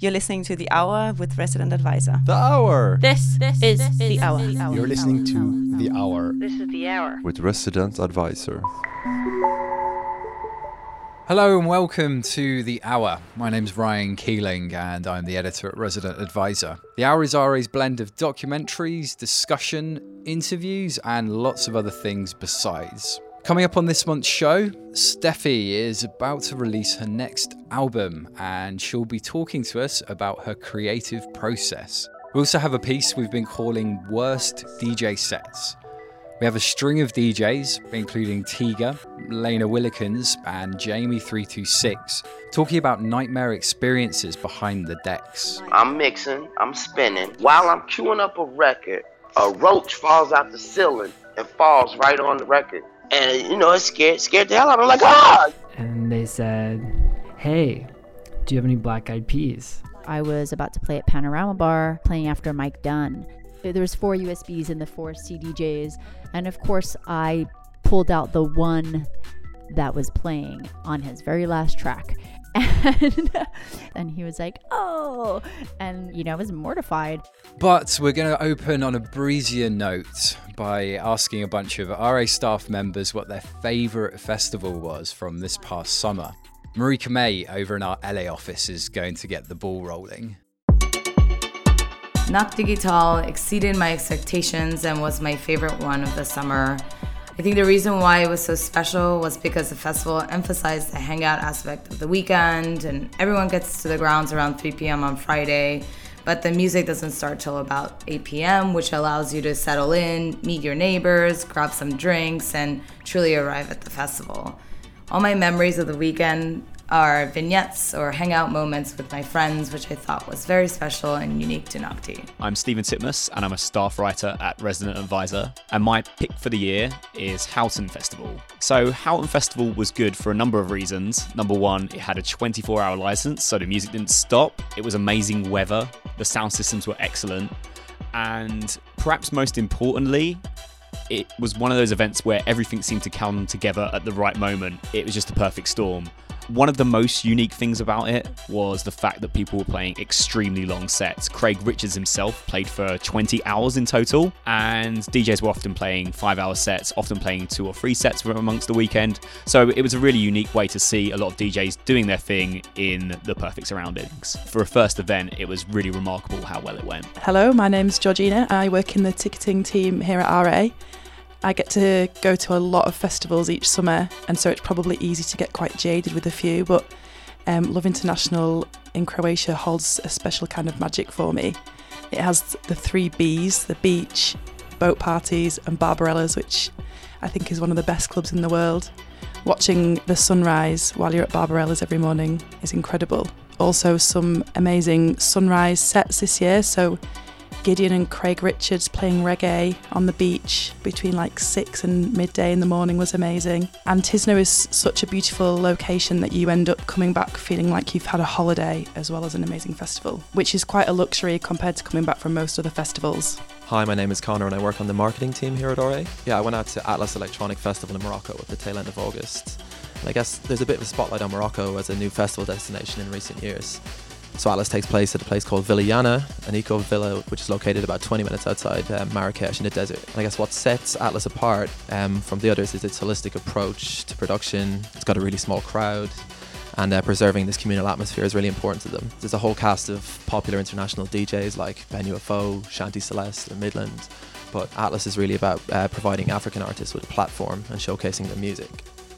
You're listening to The Hour with Resident Advisor. The Hour! This, this is, is the, hour. the Hour. You're listening to The Hour. This is The Hour. With Resident Advisor. Hello and welcome to The Hour. My name's Ryan Keeling and I'm the editor at Resident Advisor. The Hour is RA's blend of documentaries, discussion, interviews, and lots of other things besides. Coming up on this month's show, Steffi is about to release her next album and she'll be talking to us about her creative process. We also have a piece we've been calling Worst DJ Sets. We have a string of DJs, including Tiga, Lena Willikens, and Jamie326, talking about nightmare experiences behind the decks. I'm mixing, I'm spinning. While I'm queuing up a record, a roach falls out the ceiling and falls right on the record and you know it scared scared the hell out of me. I'm like, ah! And they said, "Hey, do you have any black eyed peas?" I was about to play at Panorama Bar, playing after Mike Dunn. There was four USBs and the four CDJs, and of course I pulled out the one that was playing on his very last track. And, and he was like, oh, and you know, I was mortified. But we're going to open on a breezier note by asking a bunch of RA staff members what their favourite festival was from this past summer. Marika May over in our LA office is going to get the ball rolling. Nacht Digital exceeded my expectations and was my favorite one of the summer. I think the reason why it was so special was because the festival emphasized the hangout aspect of the weekend, and everyone gets to the grounds around 3 p.m. on Friday. But the music doesn't start till about 8 p.m., which allows you to settle in, meet your neighbors, grab some drinks, and truly arrive at the festival. All my memories of the weekend are vignettes or hangout moments with my friends, which I thought was very special and unique to Nocti. I'm Stephen Titmus, and I'm a staff writer at Resident Advisor. And my pick for the year is Houghton Festival. So, Houghton Festival was good for a number of reasons. Number one, it had a 24 hour license, so the music didn't stop. It was amazing weather, the sound systems were excellent, and perhaps most importantly, it was one of those events where everything seemed to come together at the right moment. It was just a perfect storm. One of the most unique things about it was the fact that people were playing extremely long sets. Craig Richards himself played for 20 hours in total, and DJs were often playing five hour sets, often playing two or three sets amongst the weekend. So it was a really unique way to see a lot of DJs doing their thing in the perfect surroundings. For a first event, it was really remarkable how well it went. Hello, my name's Georgina. I work in the ticketing team here at RA. I get to go to a lot of festivals each summer, and so it's probably easy to get quite jaded with a few. But um, Love International in Croatia holds a special kind of magic for me. It has the three B's the beach, boat parties, and Barbarellas, which I think is one of the best clubs in the world. Watching the sunrise while you're at Barbarellas every morning is incredible. Also, some amazing sunrise sets this year, so Gideon and Craig Richards playing reggae on the beach between like six and midday in the morning was amazing. And Tisno is such a beautiful location that you end up coming back feeling like you've had a holiday as well as an amazing festival, which is quite a luxury compared to coming back from most other festivals. Hi, my name is Connor and I work on the marketing team here at RA. Yeah, I went out to Atlas Electronic Festival in Morocco at the tail end of August. And I guess there's a bit of a spotlight on Morocco as a new festival destination in recent years. So Atlas takes place at a place called Villayana, an eco villa which is located about 20 minutes outside um, Marrakesh in the desert. And I guess what sets Atlas apart um, from the others is its holistic approach to production. It's got a really small crowd, and uh, preserving this communal atmosphere is really important to them. There's a whole cast of popular international DJs like Ben UFO, Shanti Celeste, and Midland. But Atlas is really about uh, providing African artists with a platform and showcasing their music.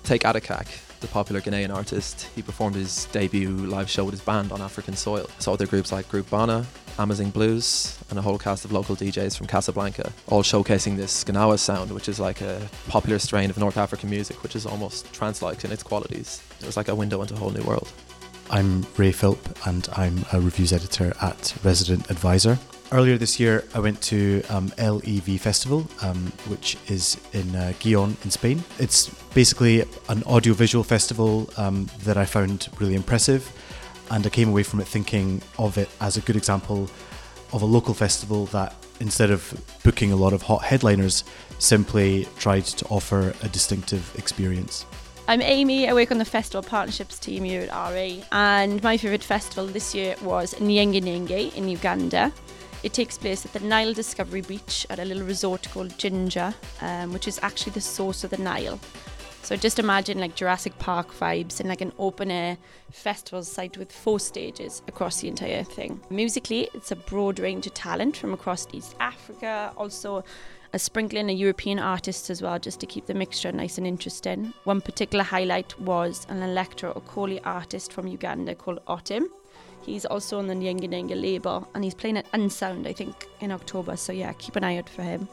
Take Ata Kak, the popular Ghanaian artist. He performed his debut live show with his band on African soil. So other groups like Group Bana, Amazing Blues, and a whole cast of local DJs from Casablanca, all showcasing this Gnawa sound, which is like a popular strain of North African music, which is almost trance-like in its qualities. It was like a window into a whole new world. I'm Ray Philp, and I'm a reviews editor at Resident Advisor. Earlier this year, I went to um, LEV Festival, um, which is in uh, in Spain. It's basically an audiovisual festival um, that I found really impressive, and I came away from it thinking of it as a good example of a local festival that, instead of booking a lot of hot headliners, simply tried to offer a distinctive experience. I'm Amy. I work on the festival partnerships team here at RA, and my favourite festival this year was Nyege Nyege in Uganda. It takes place at the Nile Discovery Beach at a little resort called Jinja, um, which is actually the source of the Nile. So just imagine like Jurassic Park vibes and like an open air festival site with four stages across the entire thing. Musically, it's a broad range of talent from across East Africa, also a sprinkling of European artists as well, just to keep the mixture nice and interesting. One particular highlight was an electro Acholi artist from Uganda called Otim. He's also on the Nyege label and he's playing at Unsound, I think, in October. So yeah, keep an eye out for him.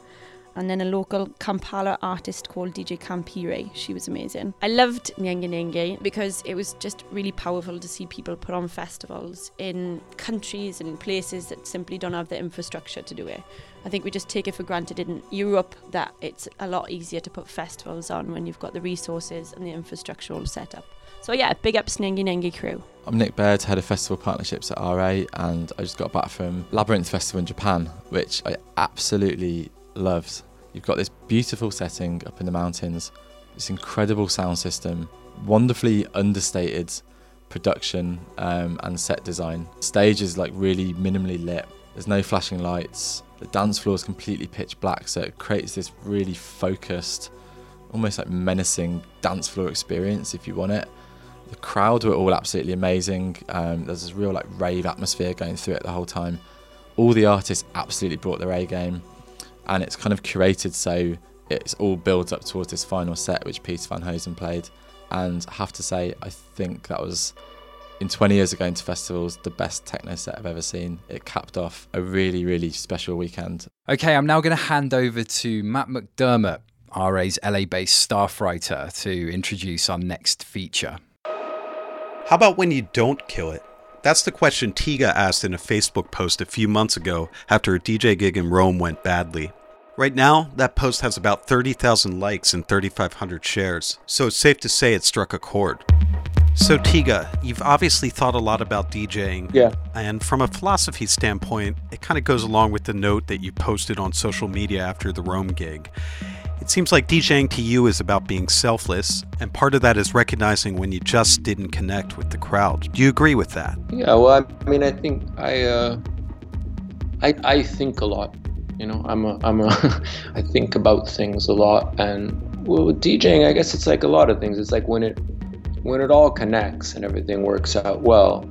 And then a local Kampala artist called DJ Kampire. She was amazing. I loved Nyege Nyege because it was just really powerful to see people put on festivals in countries and places that simply don't have the infrastructure to do it. I think we just take it for granted in Europe that it's a lot easier to put festivals on when you've got the resources and the infrastructure all set up. So yeah, big ups Nyege Nyege crew. I'm Nick Baird, head of festival partnerships at RA, and I just got back from Labyrinth Festival in Japan, which I absolutely loved. You've got this beautiful setting up in the mountains, this incredible sound system, wonderfully understated production um, and set design. Stage is like really minimally lit. There's no flashing lights. The dance floor is completely pitch black, so it creates this really focused, almost like menacing dance floor experience if you want it. The crowd were all absolutely amazing. Um, there's this real like rave atmosphere going through it the whole time. All the artists absolutely brought their A game, and it's kind of curated so it's all builds up towards this final set which Peter Van Hoesen played. And I have to say, I think that was in 20 years of going to festivals, the best techno set I've ever seen. It capped off a really, really special weekend. Okay, I'm now going to hand over to Matt McDermott, RA's LA based staff writer, to introduce our next feature. How about when you don't kill it? That's the question Tiga asked in a Facebook post a few months ago after a DJ gig in Rome went badly. Right now, that post has about 30,000 likes and 3,500 shares, so it's safe to say it struck a chord. So, Tiga, you've obviously thought a lot about DJing. Yeah. And from a philosophy standpoint, it kind of goes along with the note that you posted on social media after the Rome gig. It seems like DJing to you is about being selfless, and part of that is recognizing when you just didn't connect with the crowd. Do you agree with that? Yeah, well, I mean, I think I, uh, I, I think a lot. You know, I'm a, I'm a, I think about things a lot, and well, with DJing, I guess it's like a lot of things. It's like when it, when it all connects and everything works out well,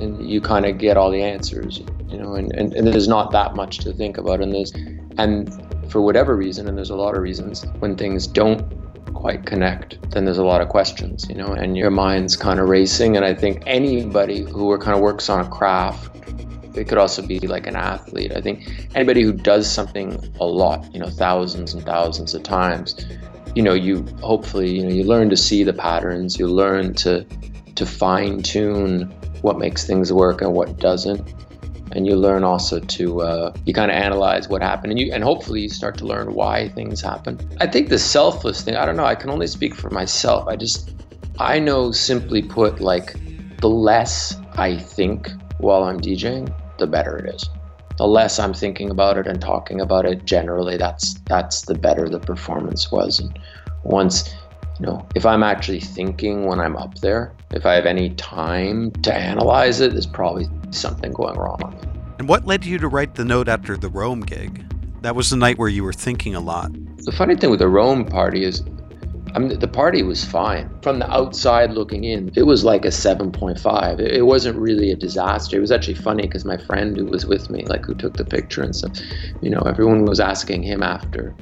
and you kind of get all the answers. You know, and, and, and there's not that much to think about, and there's, and for whatever reason, and there's a lot of reasons, when things don't quite connect, then there's a lot of questions, you know, and your mind's kind of racing. And I think anybody who kind of works on a craft, it could also be like an athlete. I think anybody who does something a lot, you know, thousands and thousands of times, you know, you hopefully, you know, you learn to see the patterns, you learn to to fine tune what makes things work and what doesn't. And you learn also to uh, you kind of analyze what happened and you and hopefully you start to learn why things happen. I think the selfless thing i don't know i can only speak for myself i just i know simply put like the less i think while i'm djing the better it is. The less i'm thinking about it and talking about it generally that's that's the better the performance was. And once you know if i'm actually thinking when i'm up there if i have any time to analyze it there's probably something going wrong And what led you to write the note after the Rome gig? That was the night where you were thinking a lot. The funny thing with the Rome party is, I mean, the party was fine. From the outside looking in, it was like a 7.5. It wasn't really a disaster. It was actually funny because my friend who was with me, like who took the picture and stuff, you know, everyone was asking him after.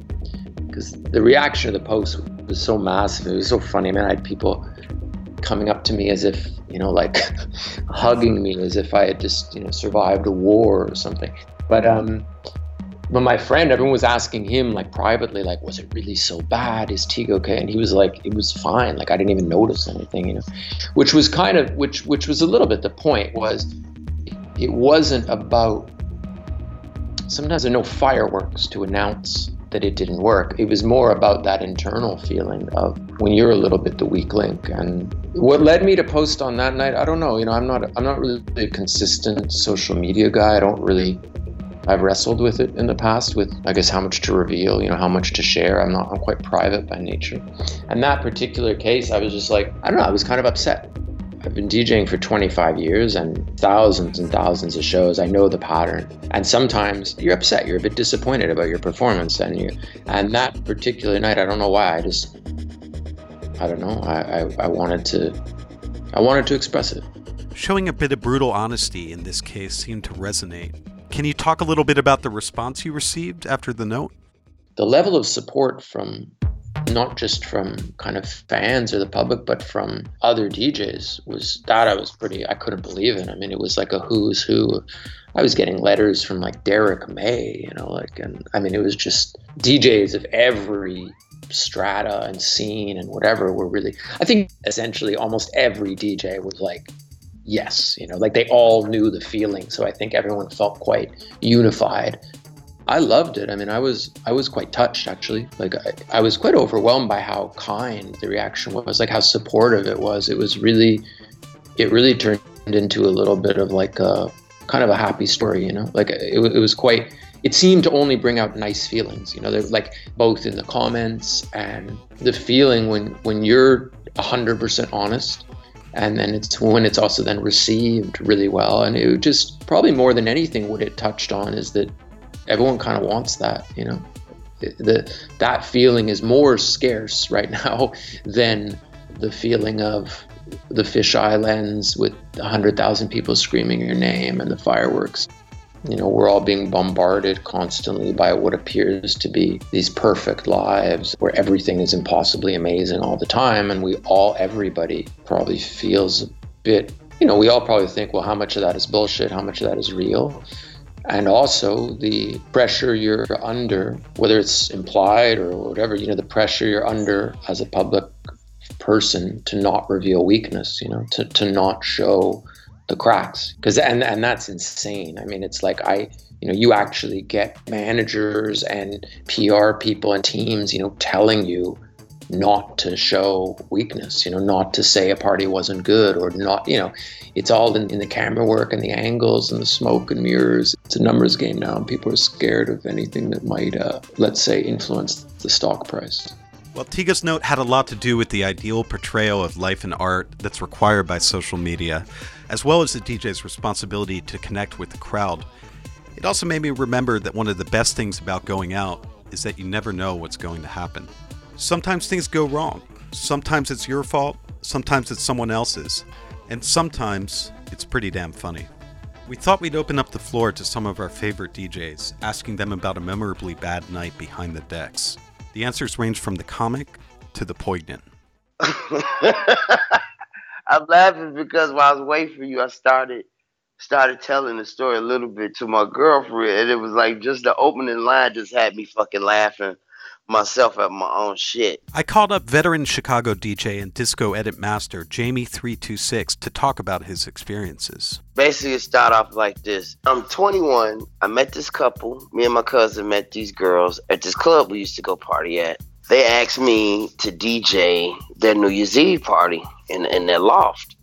Because the reaction of the post was so massive. It was so funny. Man, I had people coming up to me as if you know like hugging me as if i had just you know survived a war or something but um but my friend everyone was asking him like privately like was it really so bad is Tiga okay and he was like it was fine like i didn't even notice anything you know which was kind of which which was a little bit the point was it wasn't about sometimes there are no fireworks to announce that it didn't work. It was more about that internal feeling of when you're a little bit the weak link. And what led me to post on that night, I don't know. You know, I'm not I'm not really a consistent social media guy. I don't really I've wrestled with it in the past with I guess how much to reveal, you know, how much to share. I'm not I'm quite private by nature. And that particular case I was just like, I don't know, I was kind of upset. I've been DJing for 25 years and thousands and thousands of shows. I know the pattern. And sometimes you're upset, you're a bit disappointed about your performance and you and that particular night I don't know why I just I don't know. I, I, I wanted to I wanted to express it. Showing a bit of brutal honesty in this case seemed to resonate. Can you talk a little bit about the response you received after the note? The level of support from not just from kind of fans or the public, but from other DJs was that I was pretty, I couldn't believe it. I mean, it was like a who's who. I was getting letters from like Derrick May, you know, like, and I mean, it was just DJs of every strata and scene and whatever were really, I think essentially almost every DJ was like, yes, you know, like they all knew the feeling. So I think everyone felt quite unified. I loved it. I mean, I was I was quite touched actually. Like I, I was quite overwhelmed by how kind the reaction was, like how supportive it was. It was really, it really turned into a little bit of like a kind of a happy story, you know. Like it, it was quite. It seemed to only bring out nice feelings, you know. They're like both in the comments and the feeling when when you're hundred percent honest and then it's when it's also then received really well and it just probably more than anything what it touched on is that everyone kind of wants that you know the, that feeling is more scarce right now than the feeling of the fisheye lens with 100,000 people screaming your name and the fireworks you know, we're all being bombarded constantly by what appears to be these perfect lives where everything is impossibly amazing all the time. And we all, everybody probably feels a bit, you know, we all probably think, well, how much of that is bullshit? How much of that is real? And also the pressure you're under, whether it's implied or whatever, you know, the pressure you're under as a public person to not reveal weakness, you know, to, to not show the cracks. Because and and that's insane. I mean it's like i you know you actually get managers and pr people and teams you know telling you not to show weakness you know not to say a party wasn't good or not you know it's all in, in the camera work and the angles and the smoke and mirrors it's a numbers game now and people are scared of anything that might uh, let's say influence the stock price well, Tiga's note had a lot to do with the ideal portrayal of life and art that's required by social media as well as the DJ's responsibility to connect with the crowd. It also made me remember that one of the best things about going out is that you never know what's going to happen. Sometimes things go wrong. Sometimes it's your fault, sometimes it's someone else's, and sometimes it's pretty damn funny. We thought we'd open up the floor to some of our favorite DJs, asking them about a memorably bad night behind the decks. The answers range from the comic to the poignant. I'm laughing because while I was waiting for you, I started started telling the story a little bit to my girlfriend, and it was like just the opening line just had me fucking laughing myself at my own shit. I called up veteran Chicago DJ and disco edit master Jamie326 to talk about his experiences. Basically, it started off like this I'm 21. I met this couple. Me and my cousin met these girls at this club we used to go party at they asked me to DJ their New Year's Eve party in in their loft.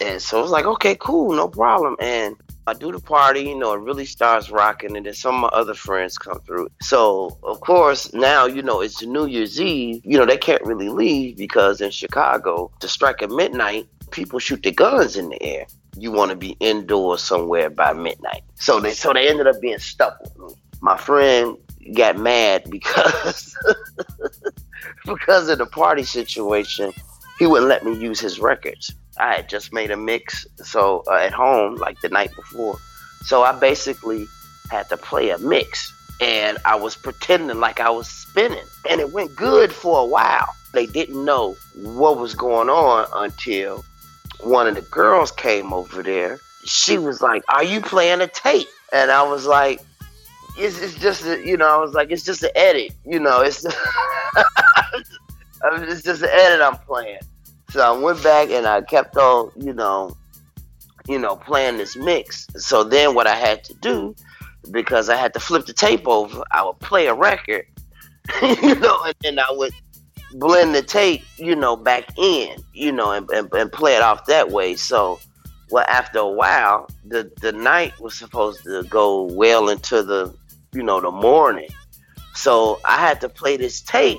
And so I was like, okay, cool, no problem. And I do the party, you know, it really starts rocking, and then some of my other friends come through. So, of course, now, you know, it's New Year's Eve. You know, they can't really leave because in Chicago, to strike at midnight, people shoot their guns in the air. You want to be indoors somewhere by midnight. So they so they ended up being stuck with me. My friend got mad because because of the party situation. He wouldn't let me use his records. I had just made a mix so uh, at home like the night before. So I basically had to play a mix and I was pretending like I was spinning and it went good for a while. They didn't know what was going on until one of the girls came over there. She was like, "Are you playing a tape?" And I was like, it's, it's just a, you know I was like it's just an edit you know it's it's just an edit I'm playing so I went back and I kept on you know you know playing this mix so then what I had to do because I had to flip the tape over I would play a record you know and then I would blend the tape you know back in you know and, and, and play it off that way so Well, after a while, the the night was supposed to go well into the, you know, the morning. So I had to play this tape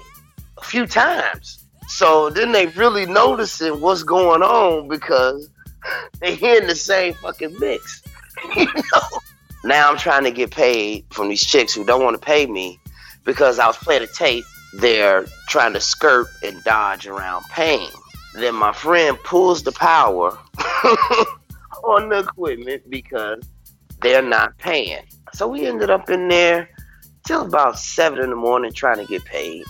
a few times. So then they really noticing what's going on because they hearing the same fucking mix. you know? Now I'm trying to get paid from these chicks who don't want to pay me because I was playing a tape. They're trying to skirt and dodge around paying. Then my friend pulls the power on the equipment because they're not paying. So we ended up in there till about seven in the morning trying to get paid.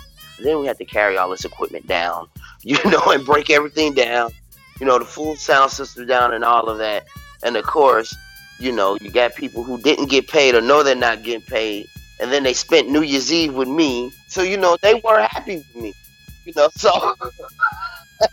Then we had to carry all this equipment down, you know, and break everything down, you know, the full sound system down and all of that. And of course, you know, you got people who didn't get paid or know they're not getting paid. And then they spent New Year's Eve with me. So, you know, they weren't happy with me. You know, so it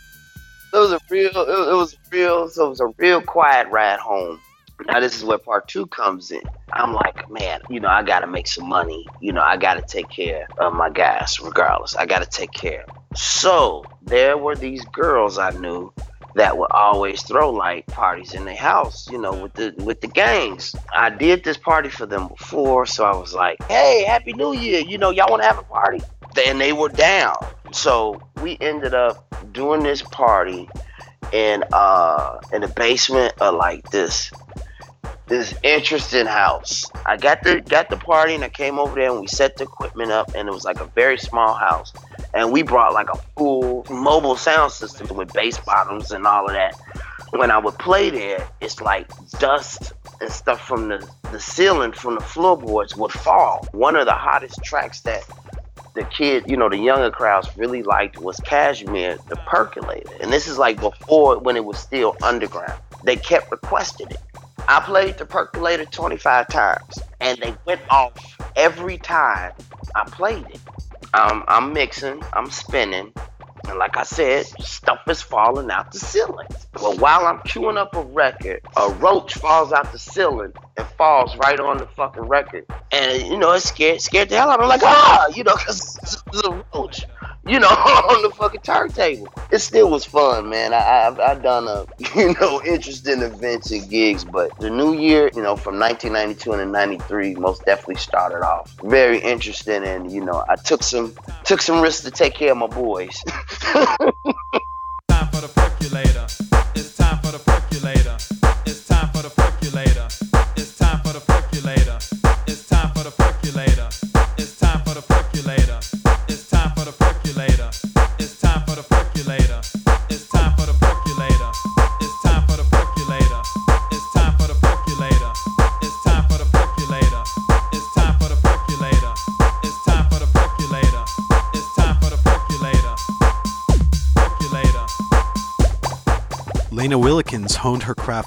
was a real it was real so it was a real quiet ride home. Now this is where part two comes in. I'm like, man, you know, I gotta make some money. You know, I gotta take care of my guys regardless. I gotta take care. So there were these girls I knew that would always throw like parties in their house, you know, with the with the gangs. I did this party for them before, so I was like, "Hey, Happy New Year! You know, y'all want to have a party?" And they were down. So we ended up doing this party in uh in the basement of like this this interesting house. I got the got the party and I came over there and we set the equipment up and it was like a very small house. And we brought like a full mobile sound system with bass bottoms and all of that. When I would play there, it's like dust and stuff from the, the ceiling from the floorboards would fall. One of the hottest tracks that the kid, you know, the younger crowds really liked was Cajmere, the percolator. And this is like before when it was still underground. They kept requesting it. I played the percolator 25 times and they went off every time I played it. Um, I'm mixing, I'm spinning, and like I said, stuff is falling out the ceiling. Well, while I'm queuing up a record, a roach falls out the ceiling and falls right on the fucking record. And, you know, it scared, scared the hell out of me. I'm like, ah, you know, because it's a roach, you know, on the fucking turntable. It still was fun, man. I, I've, I've done uh, a, you know, interesting events and gigs, but the new year, you know, from 1992 and 93 most definitely started off very interesting. And, you know, I took some, took some risks to take care of my boys. time for the percolator.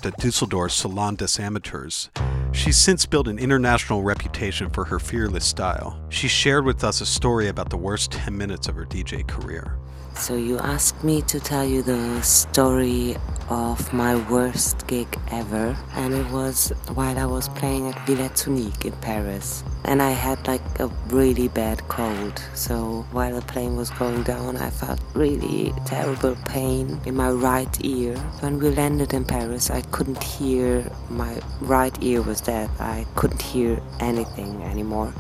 At Dusseldorf's Salon des Amateurs. She's since built an international reputation for her fearless style. She shared with us a story about the worst 10 minutes of her DJ career. So you asked me to tell you the story of my worst gig ever, and it was while I was playing at Villette Sonique in Paris. And I had like a really bad cold, so while the plane was going down, I felt really terrible pain in my right ear. When we landed in Paris, I couldn't hear, my right ear was dead, I couldn't hear anything anymore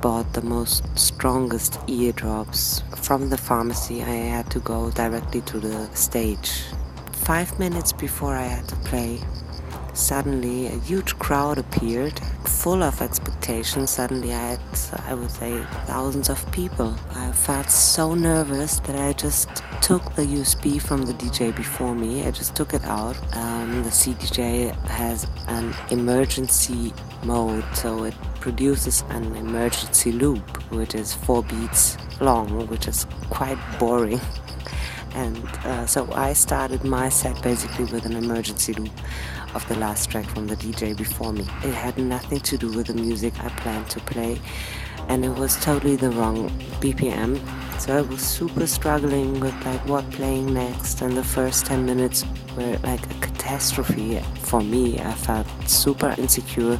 bought the most strongest eardrops from the pharmacy. I had to go directly to the stage. Five minutes before I had to play, suddenly a huge crowd appeared, full of expectation. Suddenly, I had, I would say, thousands of people. I felt so nervous that I just took the USB from the DJ before me. I just took it out. Um, the CDJ has an emergency mode, so it produces an emergency loop, which is four beats long, which is quite boring. And uh, so I started my set basically with an emergency loop of the last track from the DJ before me. It had nothing to do with the music I planned to play, and it was totally the wrong BPM. So I was super struggling with like what playing next, and the first 10 minutes were like a catastrophe for me. I felt super insecure.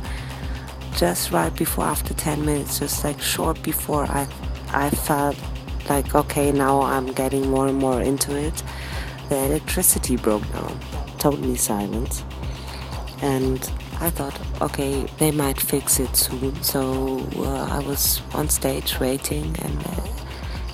Just right before, after 10 minutes, just like short before, I, I felt like okay, now I'm getting more and more into it. The electricity broke down. totally silent. And I thought, okay, they might fix it soon. So uh, I was on stage waiting and uh,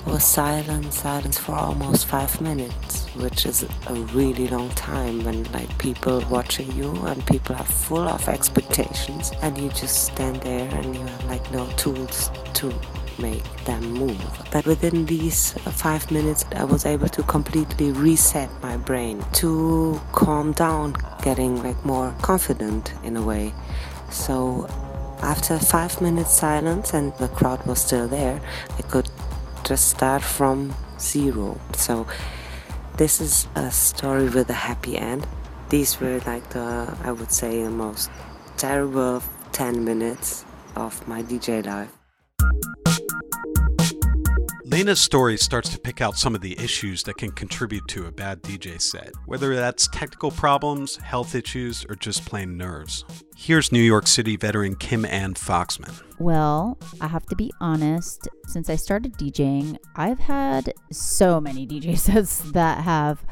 it was silent, silence for almost five minutes, which is a really long time when like people watching you and people are full of expectations and you just stand there and you have like no tools to make them move. But within these five minutes, I was able to completely reset my brain to calm down, getting like more confident in a way. So after five minutes silence and the crowd was still there, I could just start from zero. So this is a story with a happy end. These were like the, I would say, the most terrible 10 minutes of my DJ life. Lena's story starts to pick out some of the issues that can contribute to a bad DJ set, whether that's technical problems, health issues, or just plain nerves. Here's New York City veteran Kim Ann Foxman. Well, I have to be honest. Since I started DJing, I've had so many DJ sets that have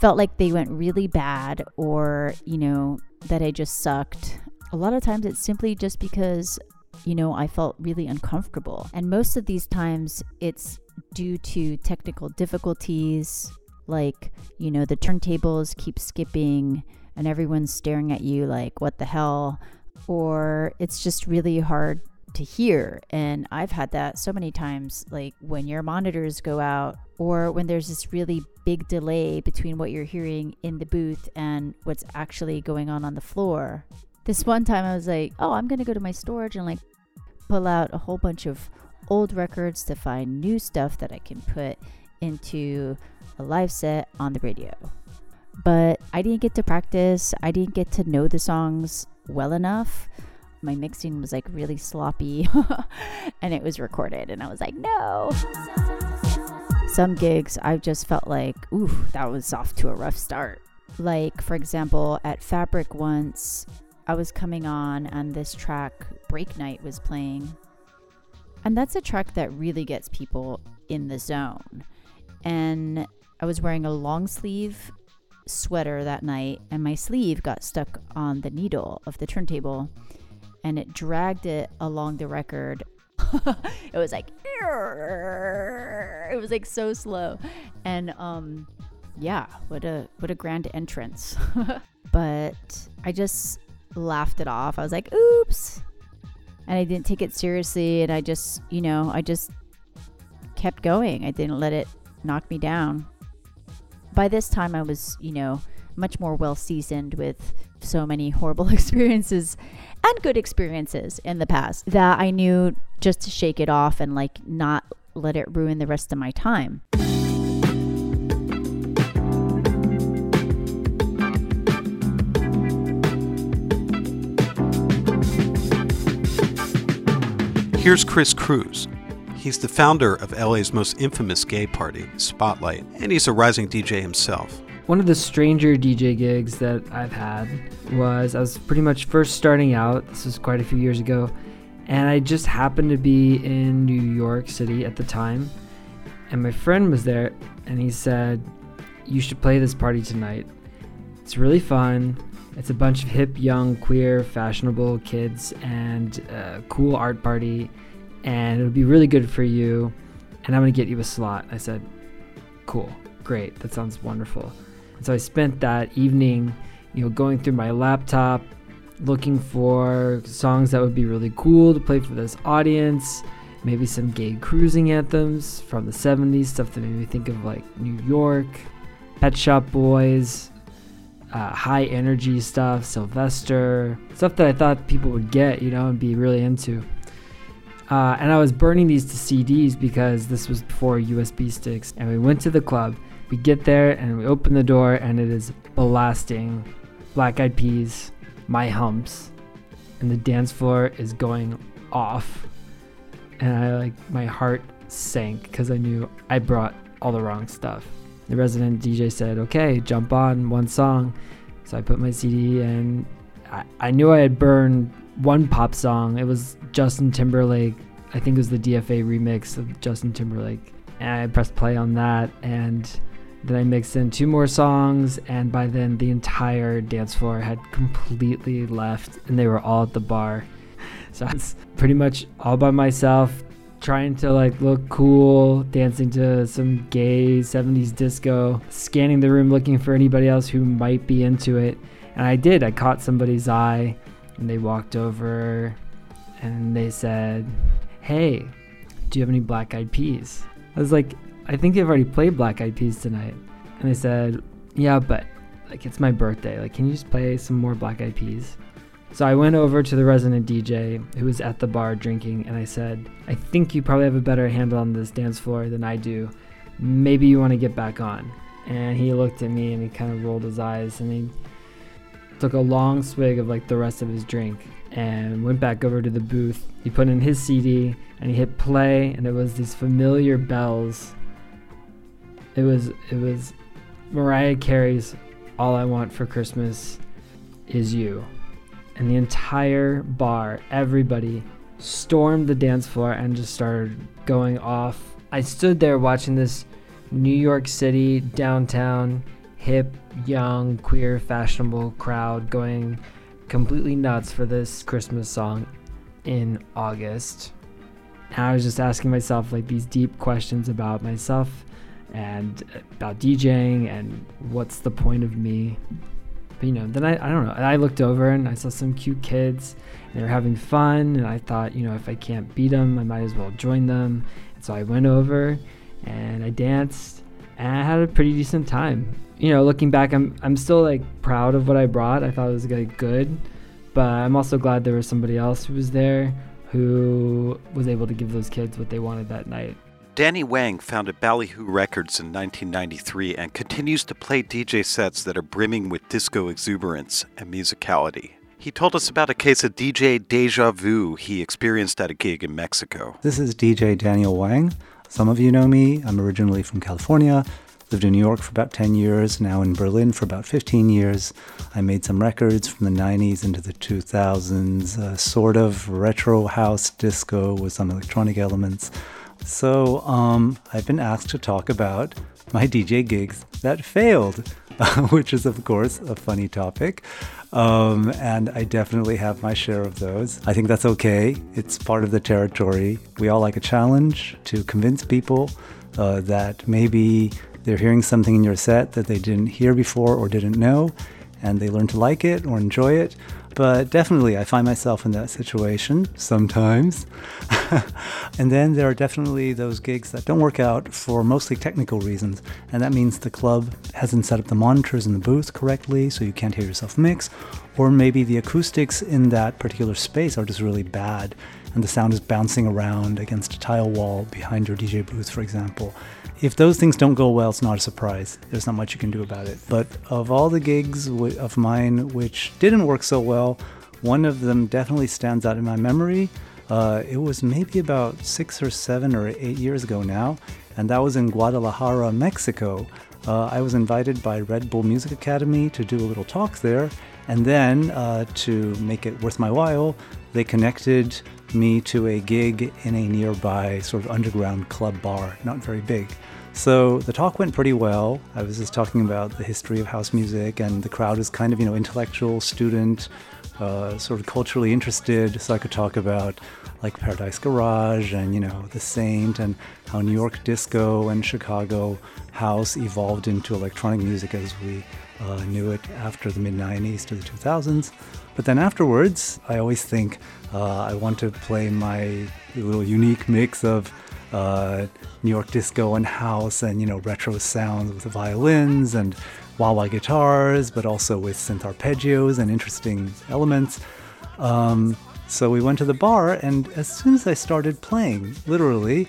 felt like they went really bad or, you know, that I just sucked. A lot of times it's simply just because you know, I felt really uncomfortable. And most of these times it's due to technical difficulties, like, you know, the turntables keep skipping and everyone's staring at you like, what the hell? Or it's just really hard to hear. And I've had that so many times, like when your monitors go out or when there's this really big delay between what you're hearing in the booth and what's actually going on on the floor. This one time I was like, oh, I'm going to go to my storage and like pull out a whole bunch of old records to find new stuff that I can put into a live set on the radio. But I didn't get to practice, I didn't get to know the songs well enough. My mixing was like really sloppy and it was recorded, and I was like, no. Some gigs I just felt like, ooh, that was off to a rough start. Like, for example, at Fabric once, I was coming on and this track, Break Night, was playing. And that's a track that really gets people in the zone. And I was wearing a long sleeve sweater that night, and my sleeve got stuck on the needle of the turntable and it dragged it along the record. it was like, it was like so slow. And, um, yeah, what a what a grand entrance. but I just laughed it off. I was like, oops. And I didn't take it seriously. And I just, you know, I just kept going. I didn't let it knock me down. By this time, I was, you know, much more well seasoned with so many horrible experiences and good experiences in the past that I knew just to shake it off and like not let it ruin the rest of my time. Here's Chris Cruz. He's the founder of LA's most infamous gay party, Spotlight, and he's a rising DJ himself. One of the stranger DJ gigs that I've had was I was pretty much first starting out. This was quite a few years ago. And I just happened to be in New York City at the time. And my friend was there and he said, You should play this party tonight. It's really fun. It's a bunch of hip, young, queer, fashionable kids and a cool art party, and it'll be really good for you. And I'm gonna get you a slot. I said, Cool, great, that sounds wonderful. And so I spent that evening, you know, going through my laptop, looking for songs that would be really cool to play for this audience. Maybe some gay cruising anthems from the 70s, stuff that made me think of like New York, Pet Shop Boys, uh, high energy stuff, Sylvester, stuff that I thought people would get, you know, and be really into. Uh, and I was burning these to CDs because this was before USB sticks. And we went to the club. We get there and we open the door, and it is blasting Black Eyed Peas, My Humps, and the dance floor is going off. And I like, my heart sank because I knew I brought all the wrong stuff the resident DJ said, okay, jump on one song. So I put my CD and I, I knew I had burned one pop song. It was Justin Timberlake. I think it was the DFA remix of Justin Timberlake. And I pressed play on that and Then I mixed in two more songs, and by then the entire dance floor had completely left, and they were all at the bar. So I was pretty much all by myself, trying to like look cool, dancing to some gay 70s disco, scanning the room looking for anybody else who might be into it. And I did. I caught somebody's eye, and they walked over and they said, Hey, do you have any black eyed peas? I was like, I think they've already played Black Eyed Peas tonight. And they said, Yeah, but like it's my birthday. Like, can you just play some more Black Eyed Peas? So I went over to the resident DJ who was at the bar drinking and I said, I think you probably have a better handle on this dance floor than I do. Maybe you want to get back on. And he looked at me and he kind of rolled his eyes and he took a long swig of like the rest of his drink and went back over to the booth. He put in his CD and he hit play and it was these familiar bells. It was it was Mariah Carey's All I Want for Christmas is You. And the entire bar, everybody stormed the dance floor and just started going off. I stood there watching this New York City downtown hip, young, queer, fashionable crowd going completely nuts for this Christmas song in August. And I was just asking myself like these deep questions about myself and about DJing and what's the point of me. But you know, then I, I don't know. I looked over and I saw some cute kids and they were having fun. And I thought, you know, if I can't beat them, I might as well join them. And so I went over and I danced and I had a pretty decent time. You know, looking back, I'm I'm still like proud of what I brought. I thought it was like good, but I'm also glad there was somebody else who was there who was able to give those kids what they wanted that night. Danny Wang founded Balihu Records in 1993 and continues to play DJ sets that are brimming with disco exuberance and musicality. He told us about a case of DJ deja vu he experienced at a gig in Mexico. This is DJ Daniel Wang. Some of you know me. I'm originally from California, lived in New York for about 10 years, now in Berlin for about 15 years. I made some records from the 90s into the 2000s, uh, sort of retro house disco with some electronic elements. So, um, I've been asked to talk about my DJ gigs that failed, which is, of course, a funny topic. Um, and I definitely have my share of those. I think that's okay. It's part of the territory. We all like a challenge to convince people uh, that maybe they're hearing something in your set that they didn't hear before or didn't know, and they learn to like it or enjoy it. But definitely, I find myself in that situation sometimes. and then there are definitely those gigs that don't work out for mostly technical reasons. And that means the club hasn't set up the monitors in the booth correctly, so you can't hear yourself mix. Or maybe the acoustics in that particular space are just really bad, and the sound is bouncing around against a tile wall behind your DJ booth, for example. If those things don't go well, it's not a surprise. There's not much you can do about it. But of all the gigs w- of mine which didn't work so well, one of them definitely stands out in my memory. Uh, it was maybe about six or seven or eight years ago now, and that was in Guadalajara, Mexico. Uh, I was invited by Red Bull Music Academy to do a little talk there, and then uh, to make it worth my while, they connected me to a gig in a nearby sort of underground club bar, not very big. So the talk went pretty well. I was just talking about the history of house music, and the crowd is kind of, you know, intellectual, student, uh, sort of culturally interested. So I could talk about like Paradise Garage and, you know, The Saint and how New York disco and Chicago house evolved into electronic music as we uh, knew it after the mid 90s to the 2000s. But then afterwards, I always think uh, I want to play my little unique mix of uh, New York disco and house and, you know, retro sounds with violins and wah wah guitars, but also with synth arpeggios and interesting elements. Um, so we went to the bar, and as soon as I started playing, literally,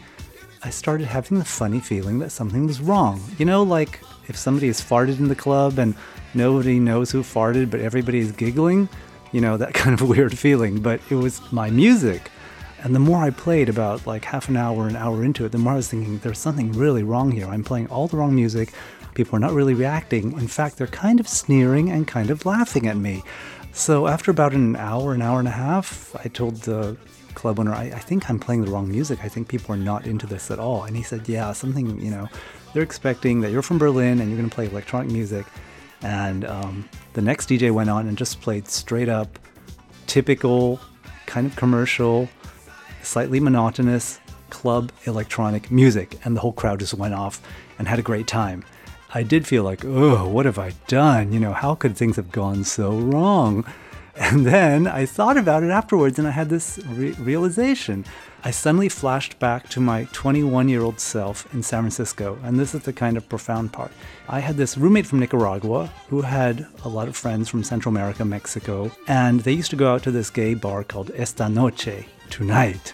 I started having the funny feeling that something was wrong. You know, like if somebody has farted in the club and nobody knows who farted, but everybody is giggling, you know, that kind of weird feeling. But it was my music. And the more I played, about like half an hour, an hour into it, the more I was thinking, there's something really wrong here. I'm playing all the wrong music. People are not really reacting. In fact, they're kind of sneering and kind of laughing at me. So after about an hour, an hour and a half, I told the club owner, I, I think I'm playing the wrong music. I think people are not into this at all. And he said, Yeah, something, you know, they're expecting that you're from Berlin and you're going to play electronic music. And um, the next DJ went on and just played straight up, typical, kind of commercial, slightly monotonous club electronic music. And the whole crowd just went off and had a great time. I did feel like, oh, what have I done? You know, how could things have gone so wrong? And then I thought about it afterwards and I had this re- realization. I suddenly flashed back to my 21 year old self in San Francisco, and this is the kind of profound part. I had this roommate from Nicaragua who had a lot of friends from Central America, Mexico, and they used to go out to this gay bar called Esta Noche, tonight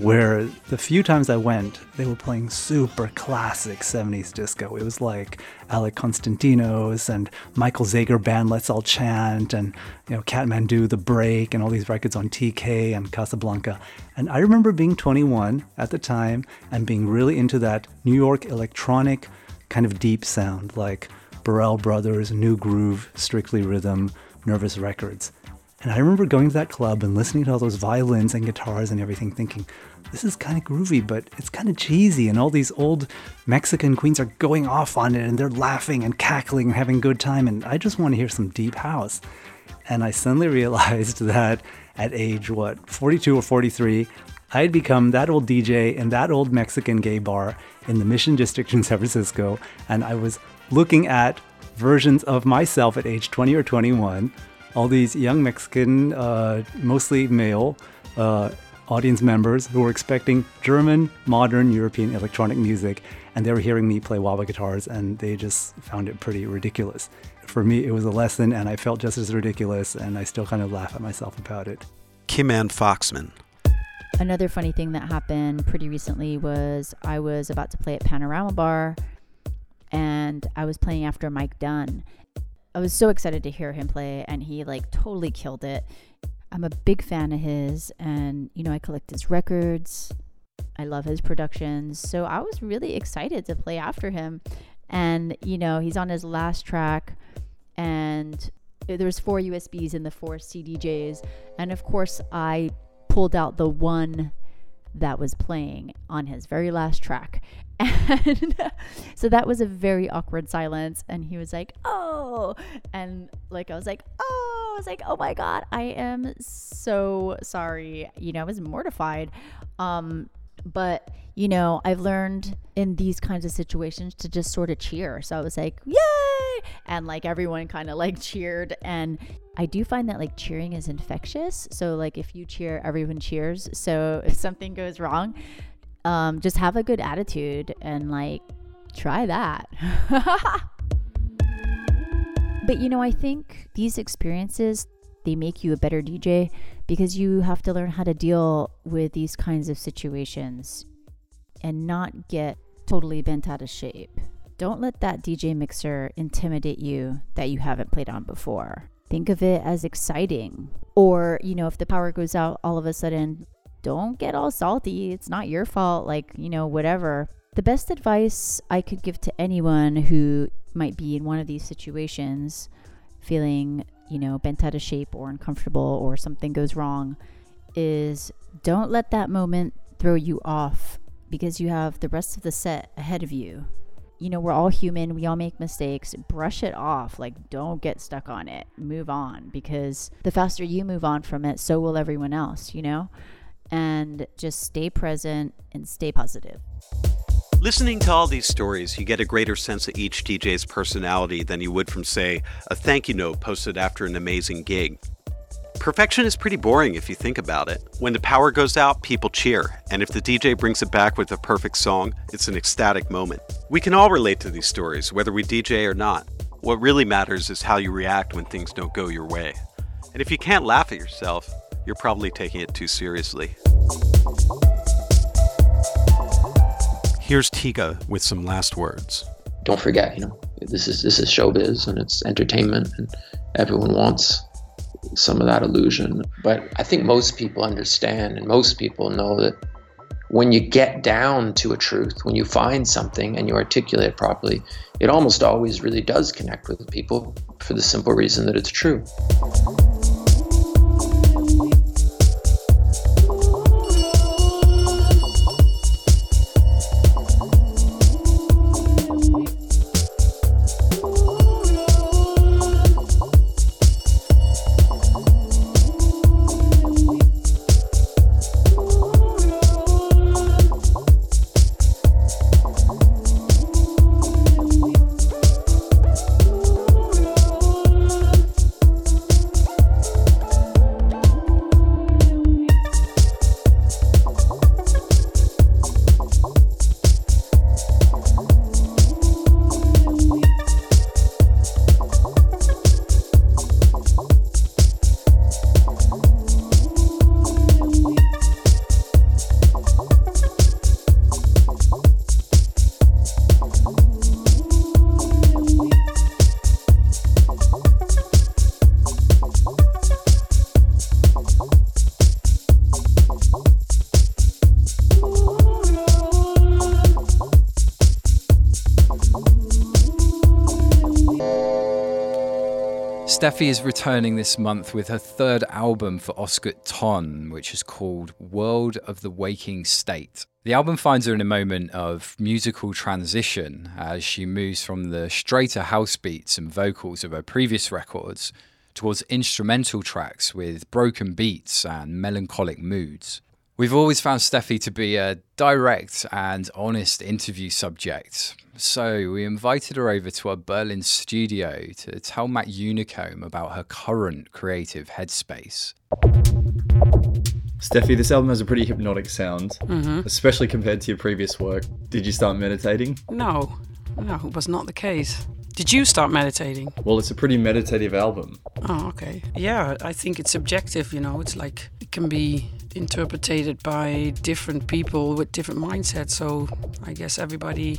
where the few times I went, they were playing super classic 70s disco. It was like Alec Costandinos and Michael Zager Band Let's All Chant and, you know, Kat Mandu, The Break, and all these records on TK and Casablanca. And I remember being 21 at the time and being really into that New York electronic kind of deep sound like Burrell Brothers, Nu Groove, Strictly Rhythm, Nervous Records. And I remember going to that club and listening to all those violins and guitars and everything, thinking, this is kind of groovy, but it's kind of cheesy. And all these old Mexican queens are going off on it and they're laughing and cackling and having a good time. And I just want to hear some deep house. And I suddenly realized that at age, what, 42 or 43, I had become that old DJ in that old Mexican gay bar in the Mission District in San Francisco. And I was looking at versions of myself at age 20 or 21 all these young Mexican, uh, mostly male, uh, audience members who were expecting German, modern European electronic music, and they were hearing me play wah wah guitars, and they just found it pretty ridiculous. For me, it was a lesson, and I felt just as ridiculous, and I still kind of laugh at myself about it. Kim Ann Foxman. Another funny thing that happened pretty recently was I was about to play at Panorama Bar, and I was playing after Mike Dunn. I was so excited to hear him play, and he like totally killed it. I'm a big fan of his, and you know, I collect his records. I love his productions. So I was really excited to play after him. And, you know, he's on his last track, and there's four USBs in the four CDJs. And of course, I pulled out the one that was playing on his very last track. And so that was a very awkward silence. And he was like, oh. And like, I was like, oh. I was like, oh my God, I am so sorry. You know, I was mortified. Um, but, you know, I've learned in these kinds of situations to just sort of cheer. So I was like, yay! And like everyone kind of like cheered. And I do find that like cheering is infectious. So, like, if you cheer, everyone cheers. So if something goes wrong, um, just have a good attitude and like try that. but you know, I think these experiences they make you a better DJ because you have to learn how to deal with these kinds of situations and not get totally bent out of shape. Don't let that DJ mixer intimidate you that you haven't played on before. Think of it as exciting. Or, you know, if the power goes out all of a sudden, don't get all salty. It's not your fault, like, you know, whatever. The best advice I could give to anyone who might be in one of these situations, feeling, you know, bent out of shape or uncomfortable or something goes wrong, is don't let that moment throw you off because you have the rest of the set ahead of you. You know, we're all human, we all make mistakes. Brush it off. Like, don't get stuck on it. Move on because the faster you move on from it, so will everyone else, you know? And just stay present and stay positive. Listening to all these stories, you get a greater sense of each DJ's personality than you would from, say, a thank you note posted after an amazing gig. Perfection is pretty boring if you think about it. When the power goes out, people cheer, and if the DJ brings it back with a perfect song, it's an ecstatic moment. We can all relate to these stories, whether we DJ or not. What really matters is how you react when things don't go your way. And if you can't laugh at yourself, you're probably taking it too seriously. Here's Tiga with some last words. Don't forget, you know, this is this is showbiz and it's entertainment and everyone wants some of that illusion. But I think most people understand and most people know that when you get down to a truth, when you find something and you articulate it properly, it almost always really does connect with people for the simple reason that it's true. Steffi is returning this month with her third album for Ostgut Ton, which is called World of the Waking State. The album finds her in a moment of musical transition as she moves from the straighter house beats and vocals of her previous records towards instrumental tracks with broken beats and melancholic moods. We've always found Steffi to be a direct and honest interview subject, so we invited her over to our Berlin studio to tell Matt Unicomb about her current creative headspace. Steffi, this album has a pretty hypnotic sound, Mhm. especially compared to your previous work. Did you start meditating? No, no, it was not the case. Did you start meditating? Well, it's a pretty meditative album. Oh, okay. Yeah, I think it's subjective, you know. It's like it can be interpreted by different people with different mindsets. So I guess everybody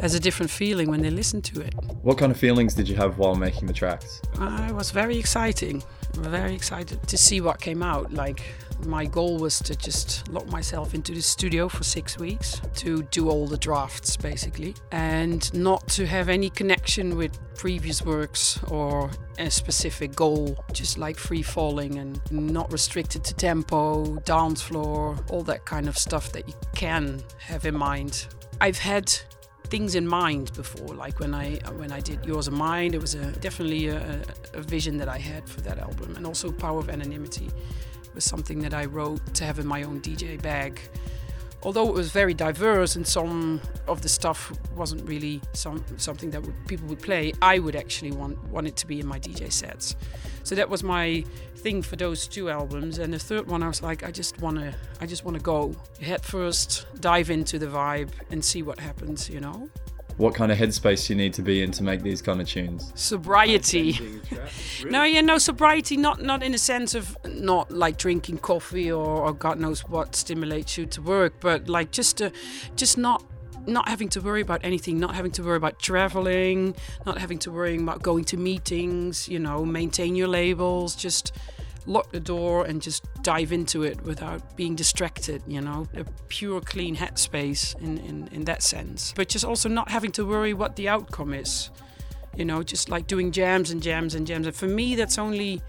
has a different feeling when they listen to it. What kind of feelings did you have while making the tracks? Uh, it was very exciting. Very excited to see what came out. Like my goal was to just lock myself into the studio for six weeks to do all the drafts basically, and not to have any connection with previous works or a specific goal. Just like free falling and not restricted to tempo, dance floor, all that kind of stuff that you can have in mind. I've had things in mind before like when i when i did yours and mine it was a, definitely a, a vision that i had for that album. And also power of anonymity was something that i wrote to have in my own dj bag although it was very diverse and some of the stuff wasn't really some something that would, people would play i would actually want want it to be in my dj sets. So that was my thing for those two albums. And the third one i was like i just want to i just want to go head first dive into the vibe and see what happens you know What kind of headspace you need to be in to make these kind of tunes? sobriety no yeah no sobriety not not in a sense of not like drinking coffee or, or god knows what stimulates you to work but like just to just not not having to worry about anything not having to worry about traveling not having to worry about going to meetings you know maintain your labels just lock the door and just dive into it without being distracted you know? A pure clean headspace in, in in that sense. But just also not having to worry what the outcome is you know? Just like doing jams and jams and jams. And for me that's only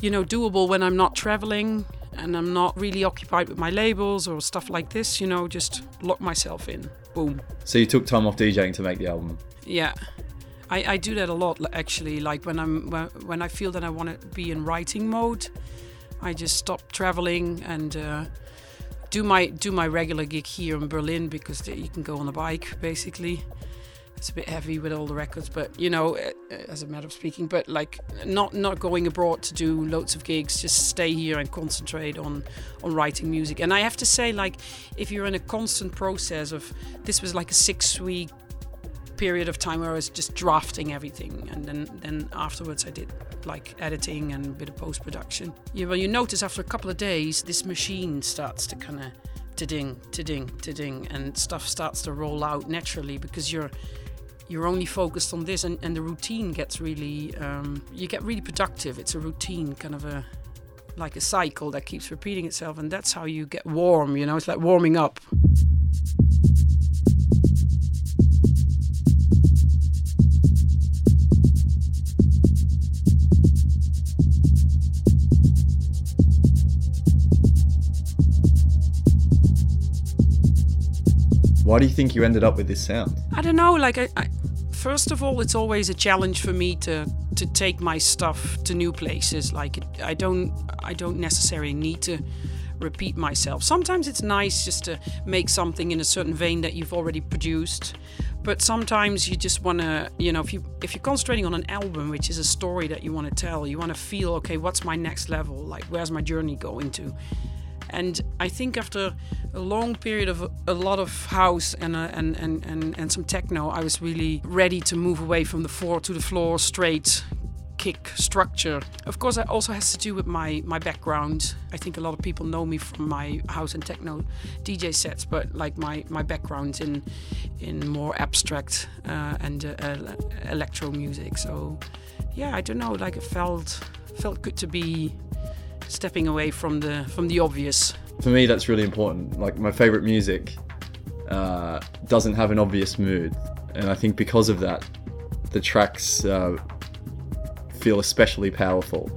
you know doable when i'm not traveling and i'm not really occupied with my labels or stuff like this you know? Just lock myself in. Boom. So you took time off DJing to make the album. yeah I, I do that a lot actually. Like when i'm when, i feel that i want to be in writing mode i just stop traveling and uh, do my do my regular gig here in berlin because you can go on a bike basically. It's a bit heavy with all the records but you know as a matter of speaking but like not not going abroad to do loads of gigs just stay here and concentrate on on writing music. And i have to say like if you're in a constant process of this was like a six week period of time where I was just drafting everything, and then then afterwards I did like editing and a bit of post production. You well, you notice after a couple of days, this machine starts to kind of to ding, to ding, to ding, and stuff starts to roll out naturally because you're you're only focused on this, and, and the routine gets really um, you get really productive. It's a routine, kind of a like a cycle that keeps repeating itself, and that's how you get warm. You know, it's like warming up. Why do you think you ended up with this sound? I don't know. Like, I, I, first of all, it's always a challenge for me to to take my stuff to new places. Like, I don't I don't necessarily need to repeat myself. Sometimes it's nice just to make something in a certain vein that you've already produced. But sometimes you just want to, you know, if you if you're concentrating on an album, which is a story that you want to tell, you want to feel, okay, what's my next level? Like, where's my journey going to? And I think after a long period of a lot of house and, uh, and, and, and, and some techno, I was really ready to move away from the floor to the floor straight kick structure. Of course, it also has to do with my, my background. I think a lot of people know me from my house and techno DJ sets, but like my, my background in in more abstract uh, and uh, uh, electro music. So yeah, I don't know. Like it felt felt good to be stepping away from the from the obvious. For me, that's really important. Like my favorite music uh, doesn't have an obvious mood, and I think because of that, the tracks uh, feel especially powerful?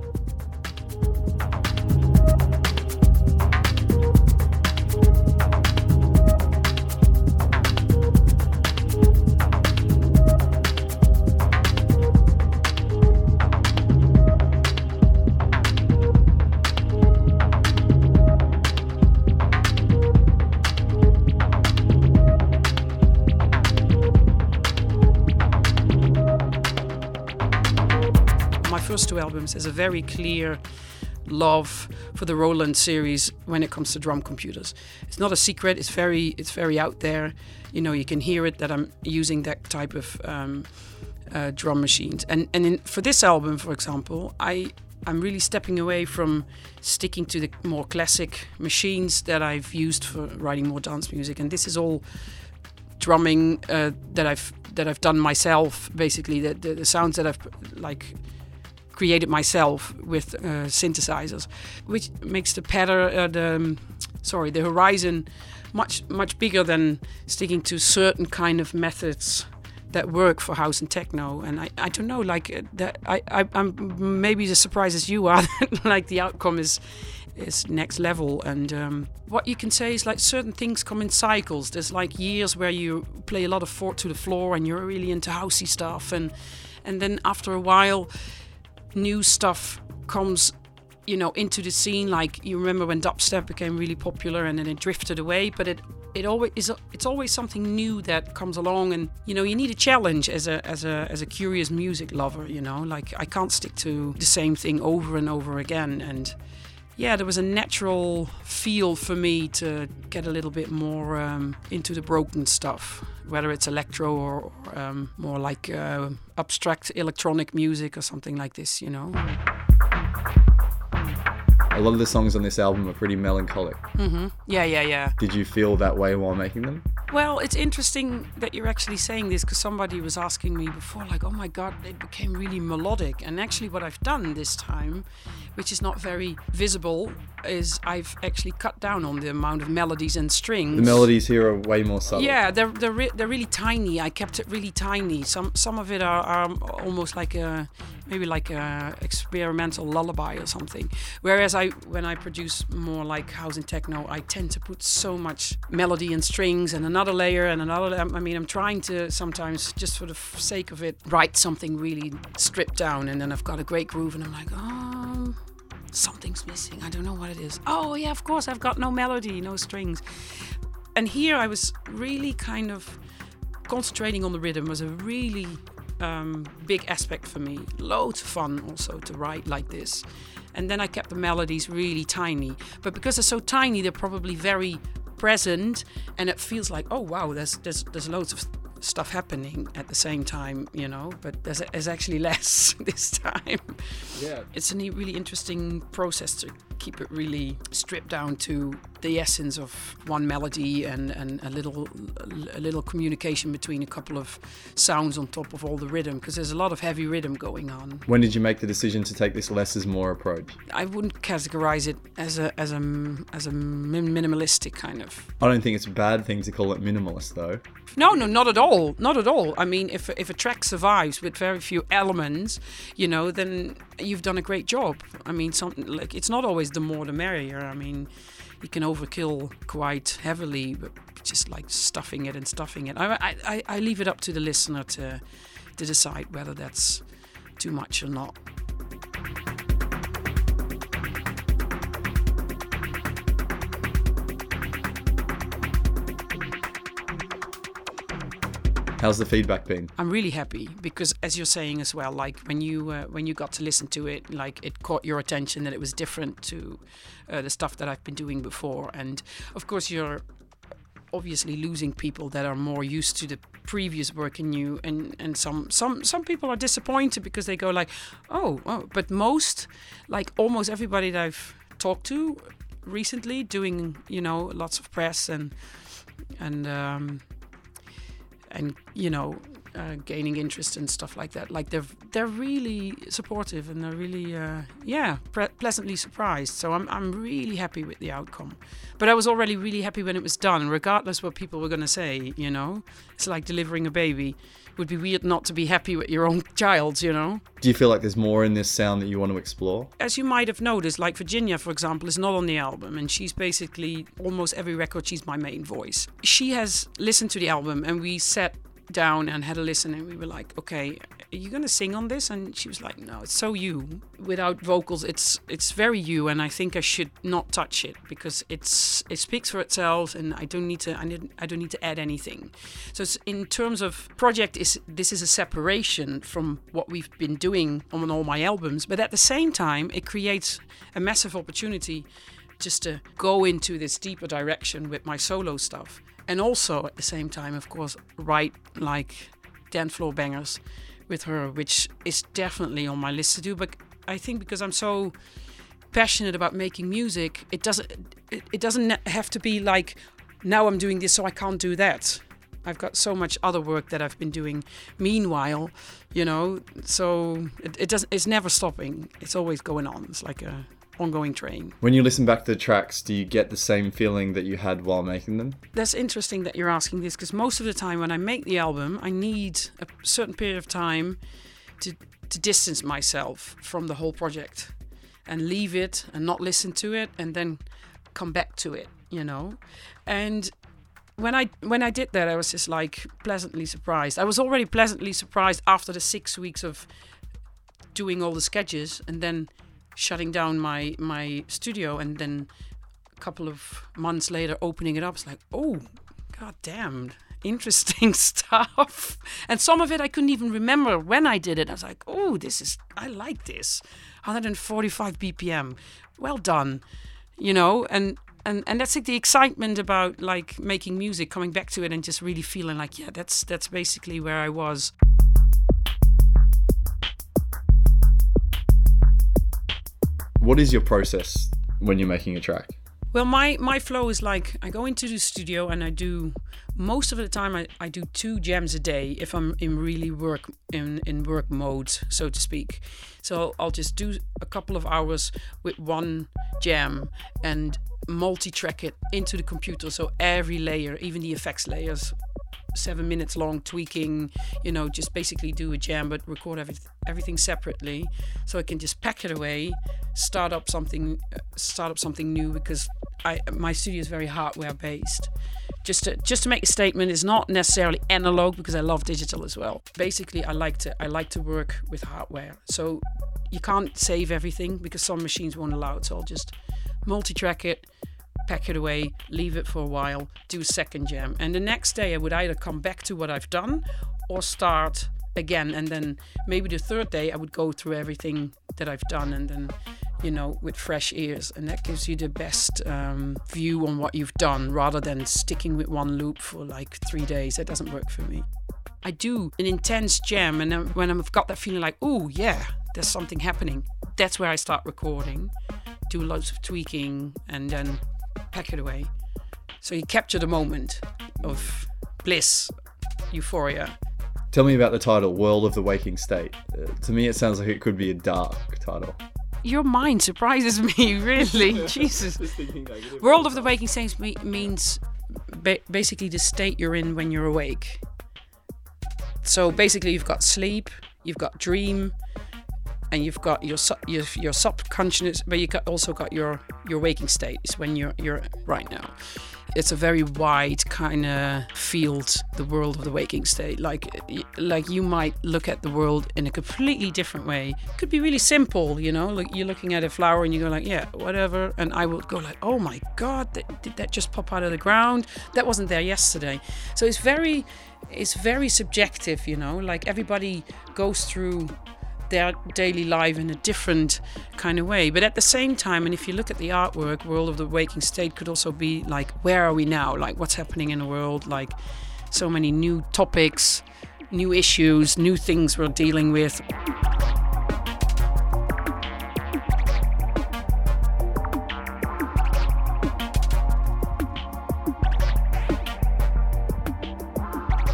Is a very clear love for the Roland series when it comes to drum computers. It's not a secret. It's very it's very out there. You know, you can hear it that I'm using that type of um, uh, drum machines. And and in, for this album, for example, I I'm really stepping away from sticking to the more classic machines that I've used for writing more dance music. And this is all drumming uh, that I've that I've done myself. Basically, the, the the sounds that I've like created myself with uh, synthesizers, which makes the pattern, uh, the um, sorry, the horizon much much bigger than sticking to certain kind of methods that work for house and techno. And I, I don't know, like uh, that. I, I I'm maybe as surprised as you are. like the outcome is is next level. And um, what you can say is like certain things come in cycles. There's like years where you play a lot of four to the floor and you're really into housey stuff, and and then after a while new stuff comes you know into the scene. Like you remember when dubstep became really popular and then it drifted away but it it always is it's always something new that comes along. And you know you need a challenge as a as a as a curious music lover you know? Like I can't stick to the same thing over and over again. And yeah, there was a natural feel for me to get a little bit more um, into the broken stuff, whether it's electro or, um, more like uh, abstract electronic music or something like this, you know. A lot of the songs on this album are pretty melancholic. hmm Yeah, yeah, yeah. Did you feel that way while making them? Well, it's interesting that you're actually saying this because somebody was asking me before, like, oh my god, it became really melodic. And actually, what I've done this time, which is not very visible, is I've actually cut down on the amount of melodies and strings. The melodies here are way more subtle. Yeah, they're they're, re- they're really tiny. I kept it really tiny. Some some of it are, are almost like a maybe like a experimental lullaby or something. Whereas I when I produce more like house and techno, I tend to put so much melody and strings and another layer and another. I mean, I'm trying to sometimes just for the sake of it write something really stripped down, and then I've got a great groove, and I'm like, oh something's missing. I don't know what it is. Oh, yeah, of course, I've got no melody, no strings. And here I was really kind of concentrating on the rhythm was a really um, big aspect for me. Loads of fun also to write like this. And then I kept the melodies really tiny. But because they're so tiny, they're probably very present and it feels like, oh wow, there's there's there's loads of stuff happening at the same time, you know, but there's, there's actually less this time. Yeah. It's a really interesting process to keep it really stripped down to the essence of one melody and, and a little a little communication between a couple of sounds on top of all the rhythm because there's a lot of heavy rhythm going on. When did you make the decision to take this less is more approach? I wouldn't categorize it as a as a as a min- minimalistic kind of I don't think it's a bad thing to call it minimalist though. No, no, not at all. Not at all. I mean, if if a track survives with very few elements, you know, then you've done a great job. I mean, something like it's not always the more the merrier. I mean, you can overkill quite heavily, but just like stuffing it and stuffing it. I I, I leave it up to the listener to to decide whether that's too much or not. How's the feedback been? I'm really happy because, as you're saying as well, like when you uh, when you got to listen to it, like it caught your attention that it was different to uh, the stuff that I've been doing before, and of course you're obviously losing people that are more used to the previous work in you, and and some some some people are disappointed because they go like, oh, oh, but most, like almost everybody that I've talked to recently, doing you know lots of press and and um, and you know uh, gaining interest and stuff like that. Like they're they're really supportive and they're really uh, yeah pre- pleasantly surprised. So I'm I'm really happy with the outcome. But I was already really happy when it was done, regardless what people were gonna say. You know, it's like delivering a baby. Would be weird not to be happy with your own child. You know. Do you feel like there's more in this sound that you want to explore? As you might have noticed, like Virginia, for example, is not on the album, and she's basically almost every record she's my main voice. She has listened to the album, and we sat down and had a listen and we were like okay are you gonna sing on this? And she was like no it's so you. Without vocals it's it's very you and i think i should not touch it because it's it speaks for itself and i don't need to i, need, I don't need to add anything. So in terms of project is this is a separation from what we've been doing on all my albums but at the same time it creates a massive opportunity just to go into this deeper direction with my solo stuff and also at the same time, of course, write like dance floor bangers with her, which is definitely on my list to do. But I think because I'm so passionate about making music, it doesn't it, it doesn't have to be like now I'm doing this, so I can't do that. I've got so much other work that I've been doing meanwhile, you know. So it, it doesn't. It's never stopping. It's always going on. It's like a ongoing train. When you listen back to the tracks, do you get the same feeling that you had while making them? That's interesting that you're asking this because most of the time when I make the album, I need a certain period of time to to distance myself from the whole project and leave it and not listen to it and then come back to it, you know. And when I when I did that, I was just like pleasantly surprised. I was already pleasantly surprised after the six weeks of doing all the sketches and then shutting down my my studio and then a couple of months later opening it up it's like oh god damn interesting stuff. And some of it i couldn't even remember when i did it. I was like oh this is i like this. 145 bpm well done you know? And and and that's like the excitement about like making music coming back to it and just really feeling like yeah that's that's basically where i was What is your process when you're making a track? Well, my my flow is like I go into the studio and I do most of the time I, I do two jams a day if I'm in really work in in work mode, so to speak. So I'll just do a couple of hours with one jam and multi-track it into the computer. So every layer, even the effects layers, seven minutes long tweaking you know just basically do a jam but record every, everything separately so i can just pack it away start up something start up something new because i my studio is very hardware based. Just to just to make a statement is not necessarily analog because i love digital as well. Basically i like to i like to work with hardware. So you can't save everything because some machines won't allow it. So i'll just multi-track it pack it away, leave it for a while, do second jam. And the next day I would either come back to what I've done or start again. And then maybe the third day I would go through everything that I've done and then, you know, with fresh ears. And that gives you the best um, view on what you've done rather than sticking with one loop for like three days. That doesn't work for me. I do an intense jam, and then when I've got that feeling like, oh, yeah, there's something happening, that's where I start recording, do loads of tweaking, and then pack it away. So you capture the moment of bliss, euphoria. Tell me about the title, World of the Waking State. Uh, to me, it sounds like it could be a dark title. Your mind surprises me, really. Jesus. World of the Waking State means ba- basically the state you're in when you're awake. So basically, you've got sleep, you've got dream, and you've got your your, your subconscious, but you got also got your your waking state is when you're you're right now. It's a very wide kind of field, the world of the waking state. Like like you might look at the world in a completely different way. Could be really simple, you know. Like you're looking at a flower and you go like, yeah, whatever. And I would go like, oh my god, that, did that just pop out of the ground? That wasn't there yesterday. So it's very it's very subjective, you know. Like everybody goes through their daily life in a different kind of way. But at the same time, and if you look at the artwork, World of the Waking State could also be like, where are we now? Like, what's happening in the world? Like, so many new topics, new issues, new things we're dealing with.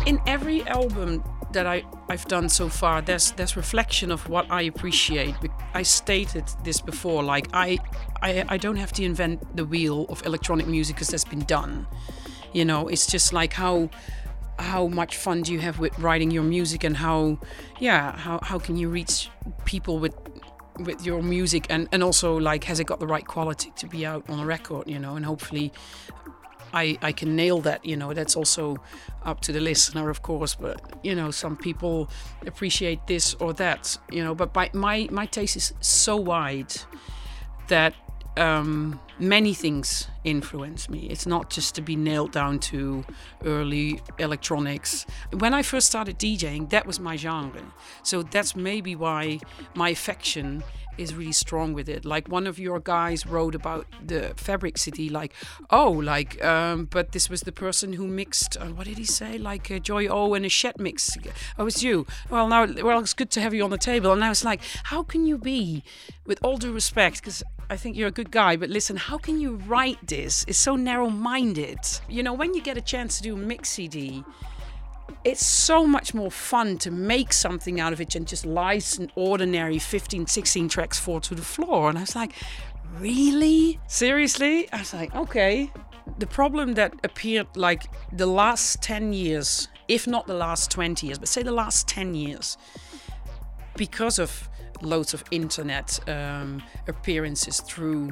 In every album that I, I've done so far, there's there's reflection of what I appreciate. I stated this before, like I I, I don't have to invent the wheel of electronic music because that's been done. You know, it's just like how how much fun do you have with writing your music and how yeah how, how can you reach people with with your music and and also like has it got the right quality to be out on a record you know and hopefully I, I can nail that you know that's also up to the listener of course but you know some people appreciate this or that you know but my my, my taste is so wide that um, many things influence me. It's not just to be nailed down to early electronics. When I first started DJing, that was my genre. So that's maybe why my affection is really strong with it. Like one of your guys wrote about the Fabric City, like, oh, like, um, but this was the person who mixed. Uh, what did he say? Like Joy O and a Shed mix. Oh, it's you. Well, now, well, it's good to have you on the table. And I was like, how can you be, with all due respect, because I think you're a good guy, but listen, how can you write this? It's so narrow-minded. You know, when you get a chance to do mix CD it's so much more fun to make something out of it than just license ordinary 15, 16 tracks four to the floor. And I was like, really? Seriously? I was like, okay. The problem that appeared like the last 10 years, if not the last 20 years, but say the last 10 years, because of loads of internet um, appearances through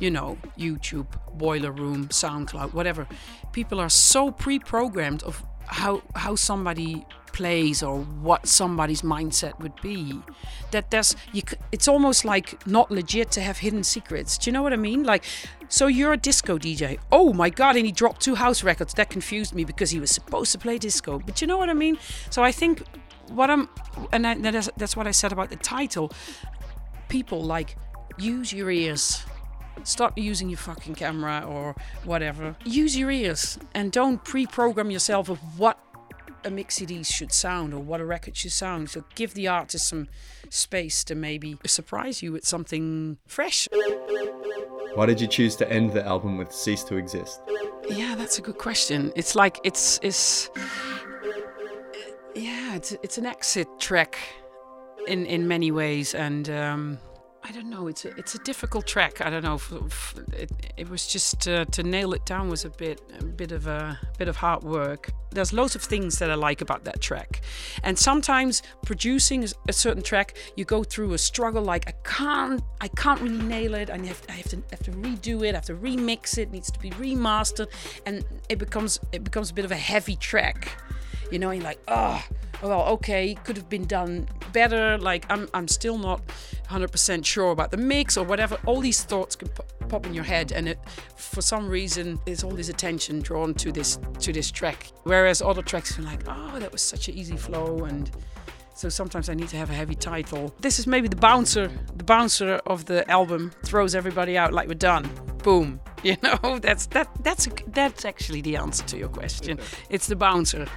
you know, YouTube, Boiler Room, SoundCloud, whatever. People are so pre-programmed of how how somebody plays or what somebody's mindset would be. That there's you it's almost like not legit to have hidden secrets. Do you know what i mean? Like so you're a disco dj oh my god and he dropped two house records. That confused me because he was supposed to play disco. But you know what i mean? So i think what i'm and I, that's, that's what i said about the title. People like use your ears Stop using your fucking camera or whatever. Use your ears and don't pre program yourself of what a mix CD should sound or what a record should sound. So give the artist some space to maybe surprise you with something fresh. Why did you choose to end the album with Cease to Exist? Yeah, that's a good question. It's like it's it's yeah, it's it's an exit track in in many ways and um I don't know. It's a it's a difficult track. I don't know. It, it was just uh, to nail it down was a bit a bit of a bit of hard work. There's loads of things that I like about that track, and sometimes producing a certain track, you go through a struggle. Like I can't I can't really nail it. I have I have to have to redo it. I have to remix it. it needs to be remastered, and it becomes it becomes a bit of a heavy track. You know, you're like, oh, well, okay, could have been done better. Like, I'm, I'm still not 100% sure about the mix or whatever. All these thoughts can pop in your head, and it, for some reason, there's all this attention drawn to this to this track. Whereas other tracks are like, oh, that was such an easy flow, and so sometimes I need to have a heavy title. This is maybe the bouncer, the bouncer of the album throws everybody out like we're done. Boom. You know, that's that that's that's actually the answer to your question. It's the bouncer.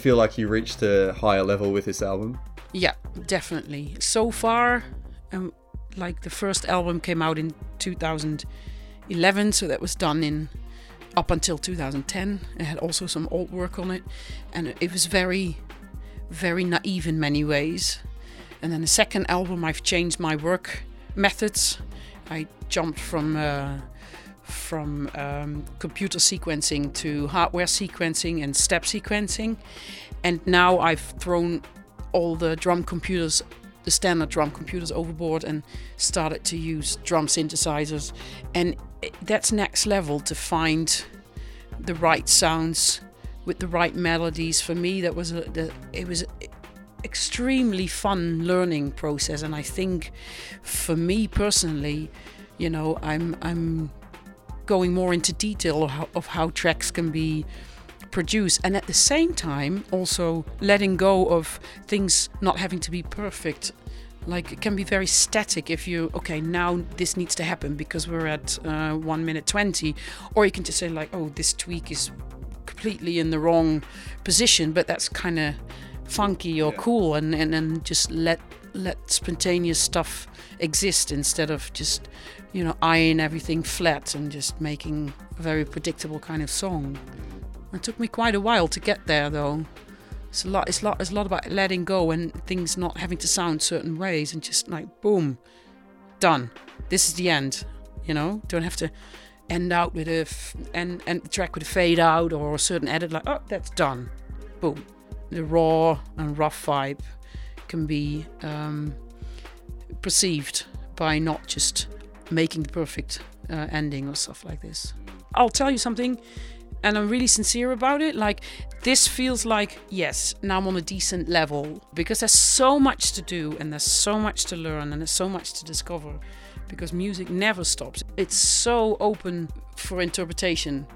Feel like you reached a higher level with this album? Yeah, definitely. So far, um, like the first album came out in 2011, so that was done in up until 2010. It had also some old work on it, and it was very, very naive in many ways. And then the second album, I've changed my work methods. I jumped from uh, from um, computer sequencing to hardware sequencing and step sequencing. And now I've thrown all the drum computers, the standard drum computers overboard and started to use drum synthesizers. And that's next level to find the right sounds with the right melodies. For me, that was a, it was extremely fun learning process. And I think for me personally, you know, I'm I'm going more into detail of how, of how tracks can be produced and at the same time also letting go of things not having to be perfect. Like it can be very static if you okay now this needs to happen because we're at uh, 1 minute 20 or you can just say like oh this tweak is completely in the wrong position but that's kind of funky or cool and, and, and just let let spontaneous stuff exist instead of just you know eyeing everything flat and just making a very predictable kind of song. It took me quite a while to get there though. It's a lot. It's a lot. It's a lot about letting go and things not having to sound certain ways and just like boom, done. This is the end. You know, don't have to end out with a f- end end the track with a fade out or a certain edit. Like oh, that's done. Boom. The raw and rough vibe can be um, perceived by not just making the perfect uh, ending or stuff like this. I'll tell you something and I'm really sincere about it. Like, this feels like, yes, now I'm on a decent level because there's so much to do and there's so much to learn and there's so much to discover because music never stops. It's so open for interpretation.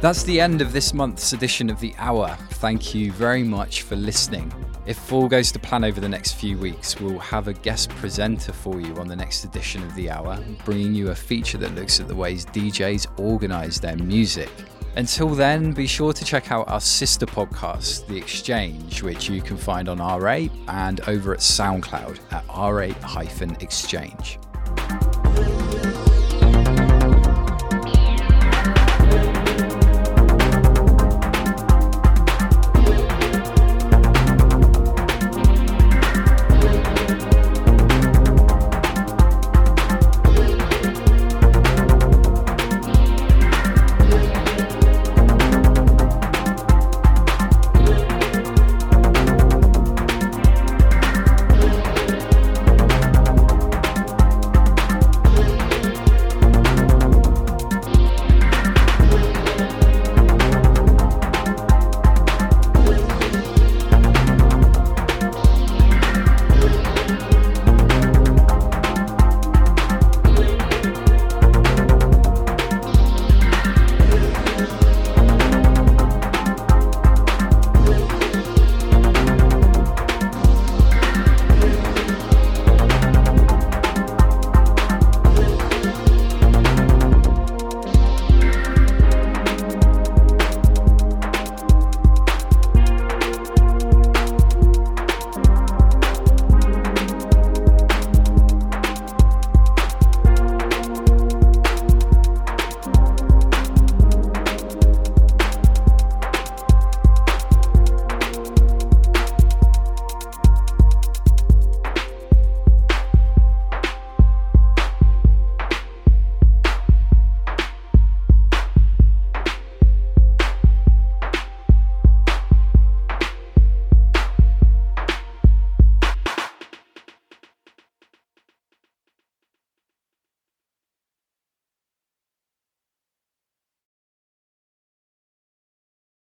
That's the end of this month's edition of The Hour. Thank you very much for listening. If all goes to plan over the next few weeks, we'll have a guest presenter for you on the next edition of The Hour, bringing you a feature that looks at the ways DJs organise their music. Until then, be sure to check out our sister podcast, The Exchange, which you can find on RA and over at SoundCloud at RA Exchange.